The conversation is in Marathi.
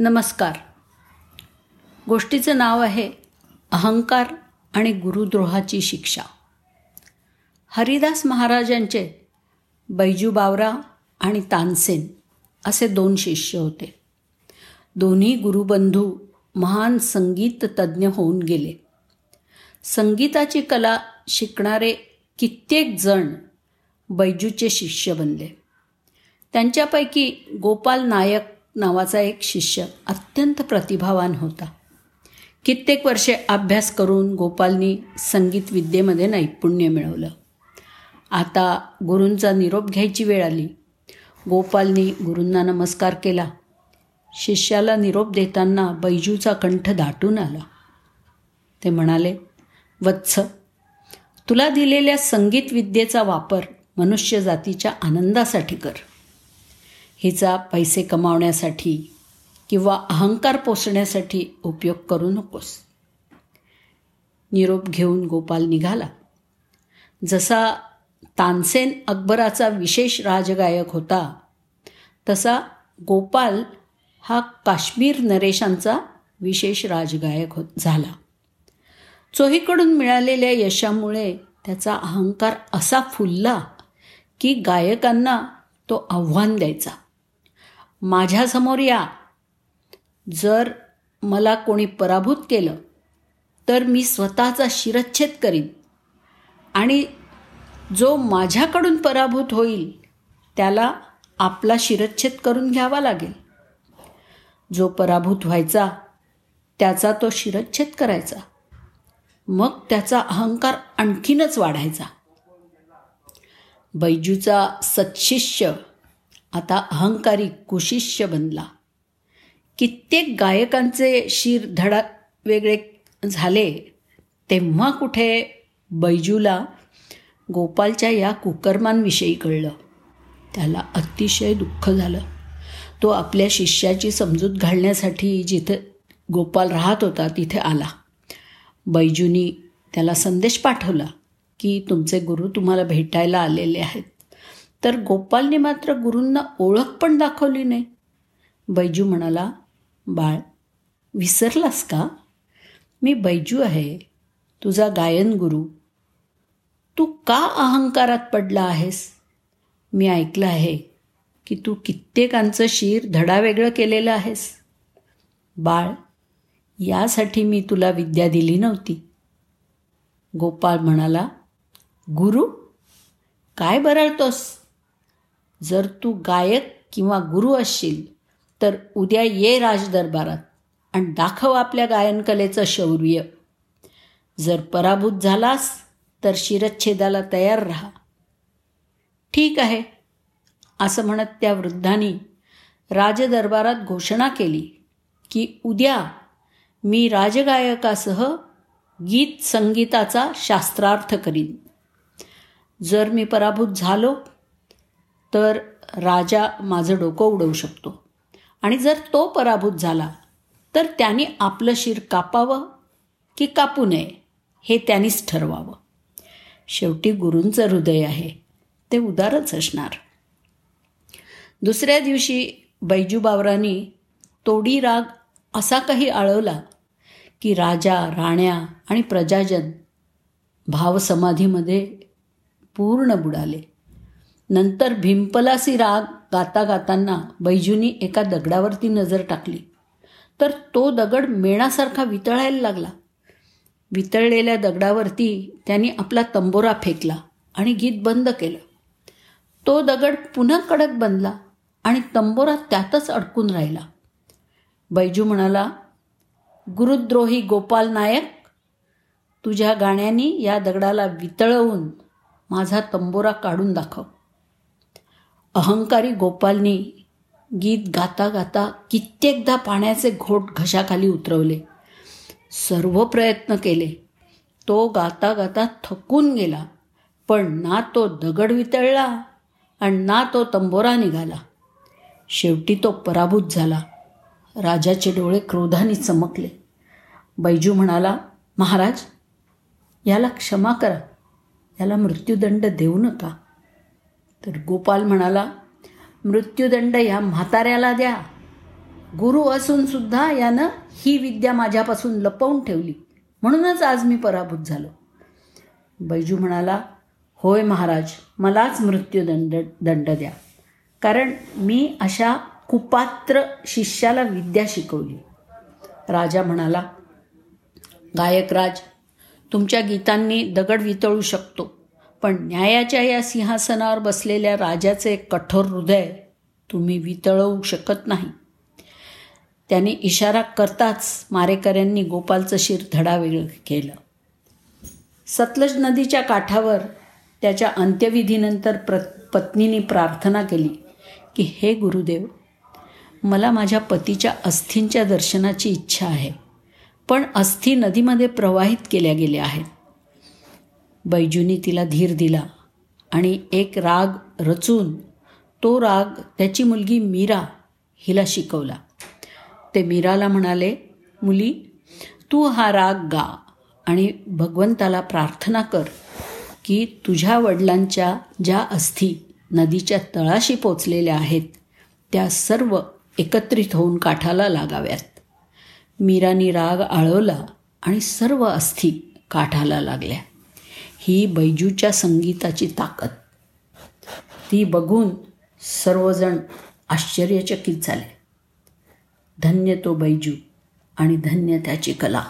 नमस्कार. गोष्टीचं नाव आहे अहंकार आणि गुरुद्रोहाची शिक्षा. हरिदास महाराजांचे बैजू बावरा आणि तानसेन असे दोन शिष्य होते. दोन्ही गुरुबंधू महान संगीत तज्ज्ञ होऊन गेले. संगीताची कला शिकणारे कित्येक जण बैजूचे शिष्य बनले. त्यांच्यापैकी गोपाल नायक नावाचा एक शिष्य अत्यंत प्रतिभावान होता. कित्येक वर्षे अभ्यास करून गोपालनी संगीत विद्येमध्ये नैपुण्य मिळवलं. आता गुरूंचा निरोप घ्यायची वेळ आली. गोपालनी गुरूंना नमस्कार केला. शिष्याला निरोप देताना बैजूचा कंठ दाटून आला. ते म्हणाले वत्स तुला दिलेल्या संगीत विद्येचा वापर मनुष्य जातीच्या आनंदासाठी कर. हिचा पैसे कमावण्यासाठी किंवा अहंकार पोसण्यासाठी उपयोग करू नकोस. निरोप घेऊन गोपाल निघाला. जसा तानसेन अकबराचा विशेष राजगायक होता तसा गोपाल हा काश्मीर नरेशांचा विशेष राजगायक हो झाला. चोहीकडून मिळालेल्या यशामुळे त्याचा अहंकार असा फुलला की गायकांना तो आव्हान द्यायचा. माझ्यासमोर या. जर मला कोणी पराभूत केलं तर मी स्वतःचा शिरच्छेद करीन. आणि जो माझ्याकडून पराभूत होईल त्याला आपला शिरच्छेद करून घ्यावा लागेल. जो पराभूत व्हायचा त्याचा तो शिरच्छेद करायचा. मग त्याचा अहंकार आणखीनच वाढायचा. बैजूचा सत्शिष्य आता अहंकारी कुशिष्य बनला. कित्येक गायकांचे शिर धडा वेगळे झाले तेव्हा कुठे बैजूला गोपालच्या या कुकर्मांविषयी कळलं. त्याला अतिशय दुःख झालं. तो आपल्या शिष्याची समजूत घालण्यासाठी जिथे गोपाल राहत होता तिथे आला. बैजूनी त्याला संदेश पाठवला की तुमचे गुरु तुम्हाला भेटायला आलेले आहेत. तर गोपालने मात्र गुरूंना ओळख पण दाखवली नाही. बैजू म्हणाला बाळ विसरलास का? मी बैजू आहे तुझा गायन गुरु. तू का अहंकारात पडला आहेस? मी ऐकलं आहे की तू कित्येकांचं शिर धडा वेगळं केलेलं आहेस. बाळ यासाठी मी तुला विद्या दिली नव्हती. गोपाळ म्हणाला गुरु काय बरळतोस? जर तू गायक किंवा गुरु असशील तर उद्या ये राजदरबारात आणि दाखव आपल्या गायनकलेचं शौर्य. जर पराभूत झालास तर शिरच्छेदाला तयार राहा. ठीक आहे असं म्हणत त्या वृद्धांनी राजदरबारात घोषणा केली की उद्या मी राजगायकासह गीत संगीताचा शास्त्रार्थ करीन. जर मी पराभूत झालो तर राजा माझं डोकं उडवू शकतो. आणि जर तो पराभूत झाला तर त्यांनी आपलं शिर कापावं की कापू नये हे त्यांनीच ठरवावं. शेवटी गुरूंचं हृदय आहे ते उदारच असणार. दुसऱ्या दिवशी बैजू बावरांनी तोडी राग असा काही आळवला की राजा राण्या आणि प्रजाजन भावसमाधीमध्ये पूर्ण बुडाले. नंतर भिंपलासी राग गाता गाताना बैजूनी एका दगडावरती नजर टाकली. तर तो दगड मेणासारखा वितळायला लागला. वितळलेल्या दगडावरती त्यांनी आपला तंबोरा फेकला आणि गीत बंद केलं. तो दगड पुन्हा कडक बनला आणि तंबोरा त्यातच अडकून राहिला. बैजू म्हणाला गुरुद्रोही गोपाल नायक तुझ्या गाण्यानी या दगडाला वितळवून माझा तंबोरा काढून दाखव. अहंकारी गोपालनी गीत गाता गाता कित्येकदा पाण्याचे घोट घशाखाली उतरवले. सर्व प्रयत्न केले. तो गाता गाता थकून गेला. पण ना तो दगड वितळला आणि ना तो तंबोरा निघाला. शेवटी तो पराभूत झाला. राजाचे डोळे क्रोधाने चमकले. बैजू म्हणाला महाराज याला क्षमा करा. याला मृत्यूदंड देऊ नका. तर गोपाल म्हणाला मृत्यूदंड ह्या म्हाताऱ्याला द्या. गुरु असून सुद्धा यानं ही विद्या माझ्यापासून लपवून ठेवली. म्हणूनच आज मी पराभूत झालो. बैजू म्हणाला होय महाराज मलाच मृत्यूदंड दंड द्या. कारण मी अशा कुपात्र शिष्याला विद्या शिकवली. राजा म्हणाला गायकराज तुमच्या गीतांनी दगड वितळू शकतो. पण न्यायाच्या या सिंहासनावर बसलेल्या राजाचे कठोर हृदय तुम्ही वितळवू शकत नाही. त्याने इशारा करताच मारेकऱ्यांनी गोपालचं शिर धडावेगळं केलं. सतलज नदीच्या काठावर त्याच्या अंत्यविधीनंतर प्र पत्नीने प्रार्थना केली की हे गुरुदेव मला माझ्या पतीच्या अस्थींच्या दर्शनाची इच्छा आहे पण अस्थी नदीमध्ये प्रवाहित केल्या गेल्या आहेत. बैजूनी तिला धीर दिला आणि एक राग रचून तो राग त्याची मुलगी मीरा हिला शिकवला. ते मीराला म्हणाले मुली तू हा राग गा आणि भगवंताला प्रार्थना कर की तुझ्या वडिलांच्या ज्या अस्थी नदीच्या तळाशी पोचलेल्या आहेत त्या सर्व एकत्रित होऊन काठाला लागाव्यात. मीरानी राग आळवला आणि सर्व अस्थी काठाला लागल्या. ही बैजूच्या संगीताची ताकद. ती बघून सर्वजण आश्चर्यचकित झाले. धन्य तो बैजू आणि धन्य त्याची कला.